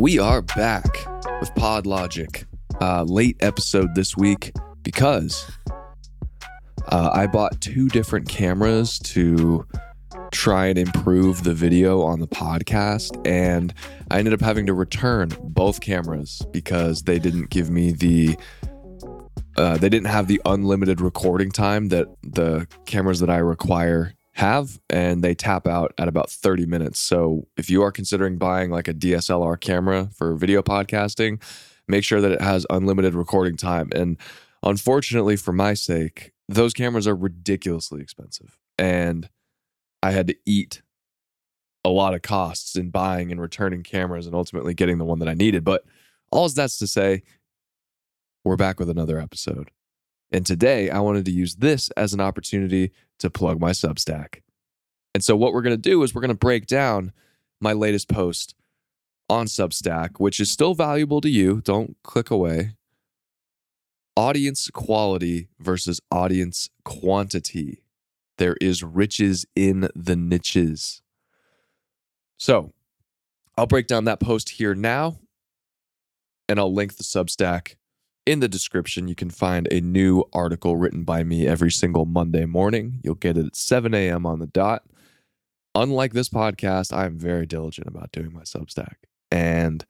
we are back with Pod Logic. Uh, late episode this week because uh, I bought two different cameras to try and improve the video on the podcast, and I ended up having to return both cameras because they didn't give me the. Uh, they didn't have the unlimited recording time that the cameras that I require have, and they tap out at about 30 minutes. So if you are considering buying like a DSLR camera for video podcasting, make sure that it has unlimited recording time. And unfortunately, for my sake, those cameras are ridiculously expensive. And I had to eat a lot of costs in buying and returning cameras and ultimately getting the one that I needed. But all that's to say, we're back with another episode. And today I wanted to use this as an opportunity to plug my Substack. And so, what we're going to do is we're going to break down my latest post on Substack, which is still valuable to you. Don't click away. Audience quality versus audience quantity. There is riches in the niches. So, I'll break down that post here now, and I'll link the Substack in the description, you can find a new article written by me every single Monday morning. You'll get it at 7 a.m. on the dot. Unlike this podcast, I am very diligent about doing my Substack. And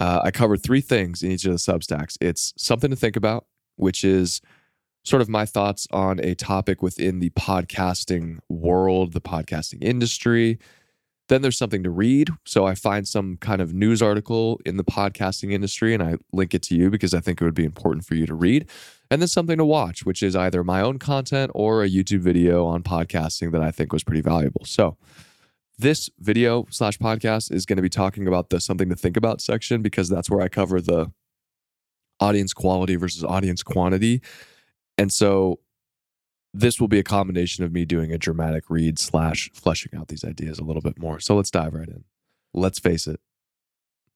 uh, I cover three things in each of the Substacks. It's something to think about, which is sort of my thoughts on a topic within the podcasting world, the podcasting industry. Then there's something to read. So I find some kind of news article in the podcasting industry and I link it to you because I think it would be important for you to read. And then something to watch, which is either my own content or a YouTube video on podcasting that I think was pretty valuable. So this video slash podcast is going to be talking about the something to think about section because that's where I cover the audience quality versus audience quantity. And so this will be a combination of me doing a dramatic read slash fleshing out these ideas a little bit more. So let's dive right in. Let's face it,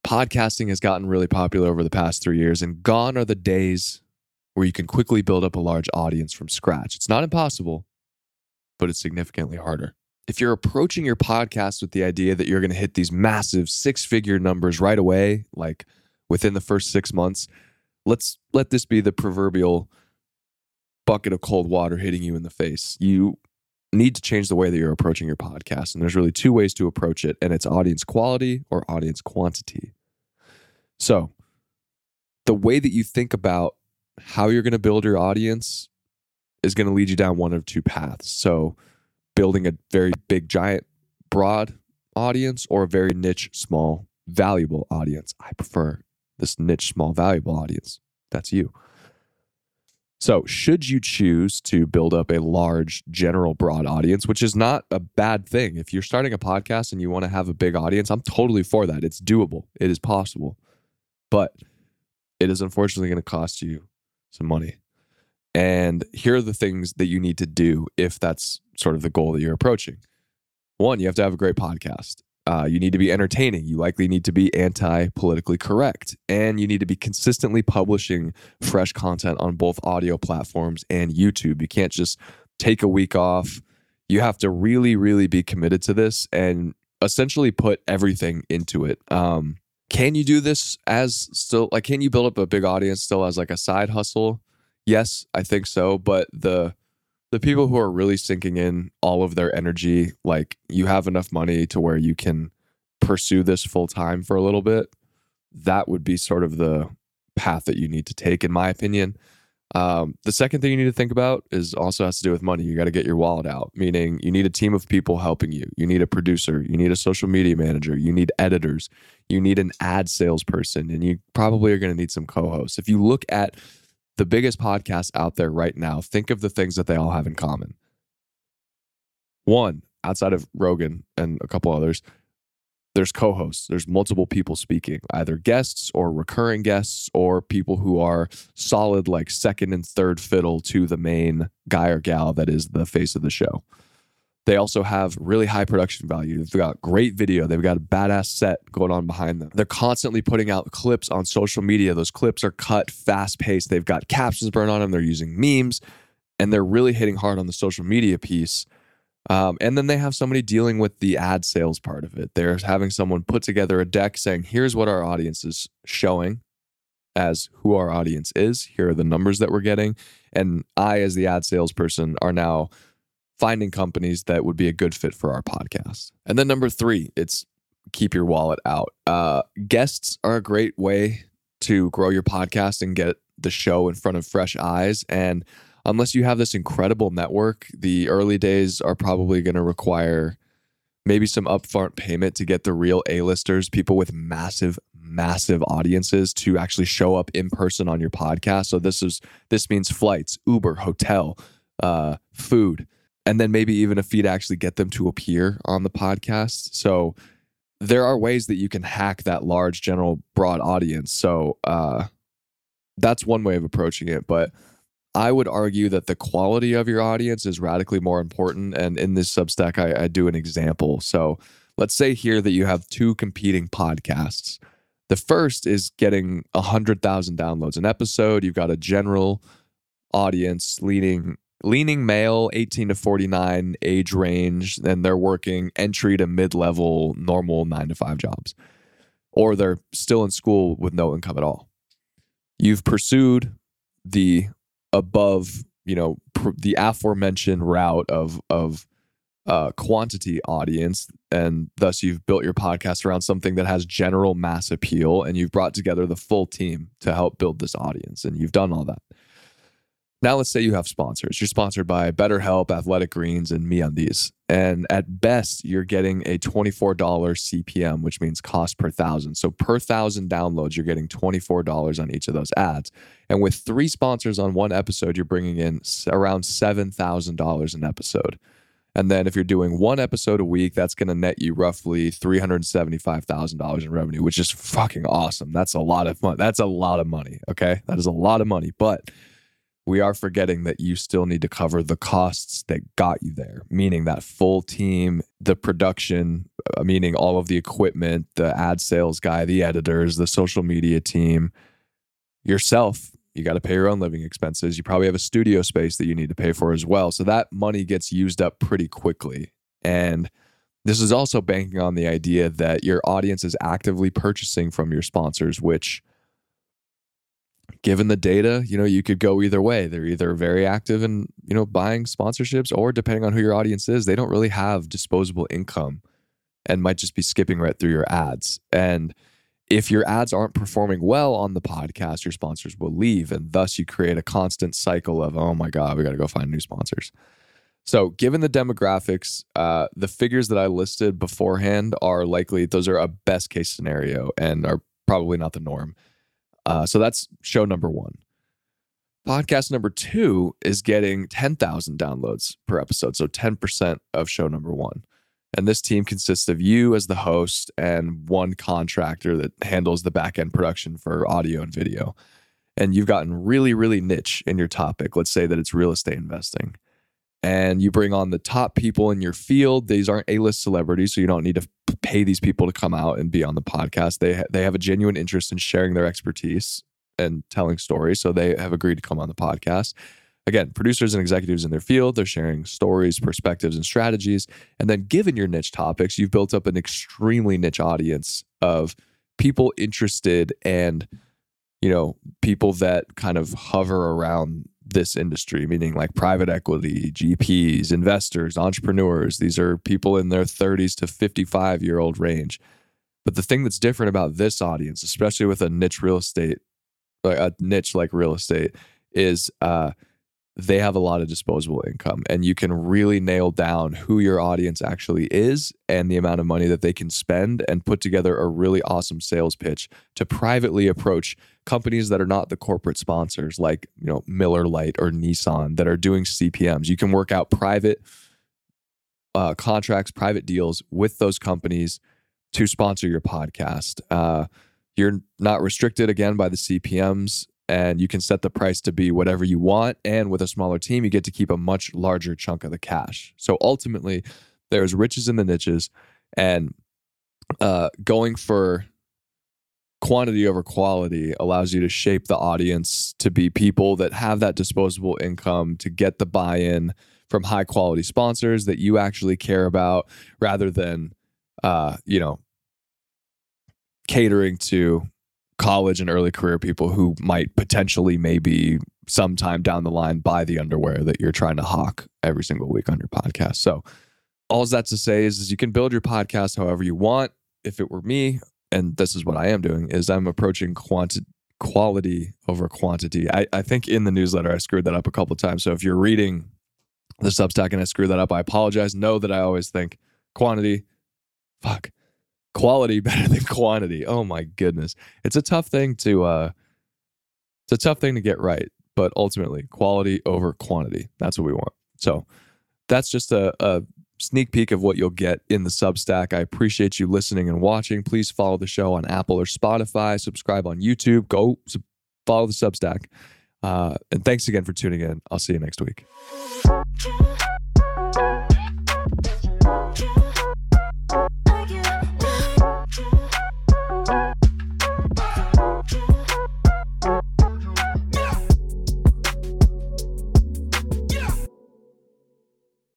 podcasting has gotten really popular over the past three years, and gone are the days where you can quickly build up a large audience from scratch. It's not impossible, but it's significantly harder. If you're approaching your podcast with the idea that you're going to hit these massive six figure numbers right away, like within the first six months, let's let this be the proverbial bucket of cold water hitting you in the face. You need to change the way that you're approaching your podcast. And there's really two ways to approach it, and it's audience quality or audience quantity. So, the way that you think about how you're going to build your audience is going to lead you down one of two paths. So, building a very big, giant, broad audience or a very niche, small, valuable audience. I prefer this niche, small, valuable audience. That's you. So, should you choose to build up a large, general, broad audience, which is not a bad thing, if you're starting a podcast and you want to have a big audience, I'm totally for that. It's doable, it is possible, but it is unfortunately going to cost you some money. And here are the things that you need to do if that's sort of the goal that you're approaching. One, you have to have a great podcast. Uh, you need to be entertaining. You likely need to be anti politically correct. And you need to be consistently publishing fresh content on both audio platforms and YouTube. You can't just take a week off. You have to really, really be committed to this and essentially put everything into it. Um, can you do this as still like can you build up a big audience still as like a side hustle? Yes, I think so. But the the people who are really sinking in all of their energy, like you have enough money to where you can pursue this full time for a little bit, that would be sort of the path that you need to take, in my opinion. Um, the second thing you need to think about is also has to do with money. You got to get your wallet out, meaning you need a team of people helping you. You need a producer, you need a social media manager, you need editors, you need an ad salesperson, and you probably are going to need some co hosts. If you look at the biggest podcasts out there right now, think of the things that they all have in common. One, outside of Rogan and a couple others, there's co hosts, there's multiple people speaking, either guests or recurring guests or people who are solid, like second and third fiddle to the main guy or gal that is the face of the show. They also have really high production value. They've got great video. They've got a badass set going on behind them. They're constantly putting out clips on social media. Those clips are cut fast paced. They've got captions burned on them. They're using memes and they're really hitting hard on the social media piece. Um, and then they have somebody dealing with the ad sales part of it. They're having someone put together a deck saying, here's what our audience is showing as who our audience is. Here are the numbers that we're getting. And I, as the ad salesperson, are now finding companies that would be a good fit for our podcast. And then number three, it's keep your wallet out. Uh, guests are a great way to grow your podcast and get the show in front of fresh eyes. And unless you have this incredible network, the early days are probably going to require maybe some upfront payment to get the real A-listers, people with massive massive audiences to actually show up in person on your podcast. So this is this means flights, Uber, hotel, uh, food, and then maybe even a fee to actually get them to appear on the podcast. So there are ways that you can hack that large general broad audience. So uh, that's one way of approaching it, but I would argue that the quality of your audience is radically more important. And in this Substack, I, I do an example. So let's say here that you have two competing podcasts. The first is getting 100,000 downloads an episode. You've got a general audience leaning leaning male 18 to 49 age range and they're working entry to mid-level normal 9 to 5 jobs or they're still in school with no income at all. You've pursued the above, you know, pr- the aforementioned route of of uh, quantity audience, and thus you've built your podcast around something that has general mass appeal, and you've brought together the full team to help build this audience, and you've done all that. Now, let's say you have sponsors. You're sponsored by BetterHelp, Athletic Greens, and MeUndies. And at best, you're getting a $24 CPM, which means cost per thousand. So per thousand downloads, you're getting $24 on each of those ads. And with three sponsors on one episode, you're bringing in around $7,000 an episode. And then if you're doing one episode a week, that's going to net you roughly $375,000 in revenue, which is fucking awesome. That's a lot of money. That's a lot of money. Okay. That is a lot of money. But we are forgetting that you still need to cover the costs that got you there, meaning that full team, the production, uh, meaning all of the equipment, the ad sales guy, the editors, the social media team, yourself. You got to pay your own living expenses. You probably have a studio space that you need to pay for as well. So that money gets used up pretty quickly. And this is also banking on the idea that your audience is actively purchasing from your sponsors, which given the data, you know, you could go either way. They're either very active in, you know, buying sponsorships or depending on who your audience is, they don't really have disposable income and might just be skipping right through your ads. And if your ads aren't performing well on the podcast, your sponsors will leave. And thus you create a constant cycle of, oh my God, we got to go find new sponsors. So, given the demographics, uh, the figures that I listed beforehand are likely, those are a best case scenario and are probably not the norm. Uh, so that's show number one. Podcast number two is getting 10,000 downloads per episode. So 10% of show number one. And this team consists of you as the host and one contractor that handles the back end production for audio and video. And you've gotten really, really niche in your topic. Let's say that it's real estate investing. And you bring on the top people in your field. These aren't A list celebrities, so you don't need to pay these people to come out and be on the podcast. They ha- they have a genuine interest in sharing their expertise and telling stories, so they have agreed to come on the podcast. Again, producers and executives in their field, they're sharing stories, perspectives, and strategies. And then, given your niche topics, you've built up an extremely niche audience of people interested and you know people that kind of hover around this industry, meaning like private equity, GPs, investors, entrepreneurs. These are people in their 30s to 55 year old range. But the thing that's different about this audience, especially with a niche real estate, like a niche like real estate, is uh, they have a lot of disposable income and you can really nail down who your audience actually is and the amount of money that they can spend and put together a really awesome sales pitch to privately approach companies that are not the corporate sponsors like you know Miller Lite or Nissan that are doing CPMs you can work out private uh, contracts private deals with those companies to sponsor your podcast. Uh, you're not restricted again by the CPMs and you can set the price to be whatever you want. And with a smaller team, you get to keep a much larger chunk of the cash. So ultimately, there's riches in the niches, and uh, going for quantity over quality allows you to shape the audience to be people that have that disposable income to get the buy in from high quality sponsors that you actually care about rather than, uh, you know, catering to college and early career people who might potentially maybe sometime down the line buy the underwear that you're trying to hawk every single week on your podcast. So all that to say is, is you can build your podcast however you want. If it were me, and this is what I am doing, is I'm approaching quantity quality over quantity. I, I think in the newsletter I screwed that up a couple times. So if you're reading the Substack and I screwed that up, I apologize. Know that I always think quantity, quality better than quantity. Oh my goodness. It's a tough thing to uh it's a tough thing to get right, but ultimately quality over quantity. That's what we want. So that's just a, a sneak peek of what you'll get in the Substack. I appreciate you listening and watching. Please follow the show on Apple or Spotify, subscribe on YouTube, go follow the Substack. Uh, and thanks again for tuning in. I'll see you next week.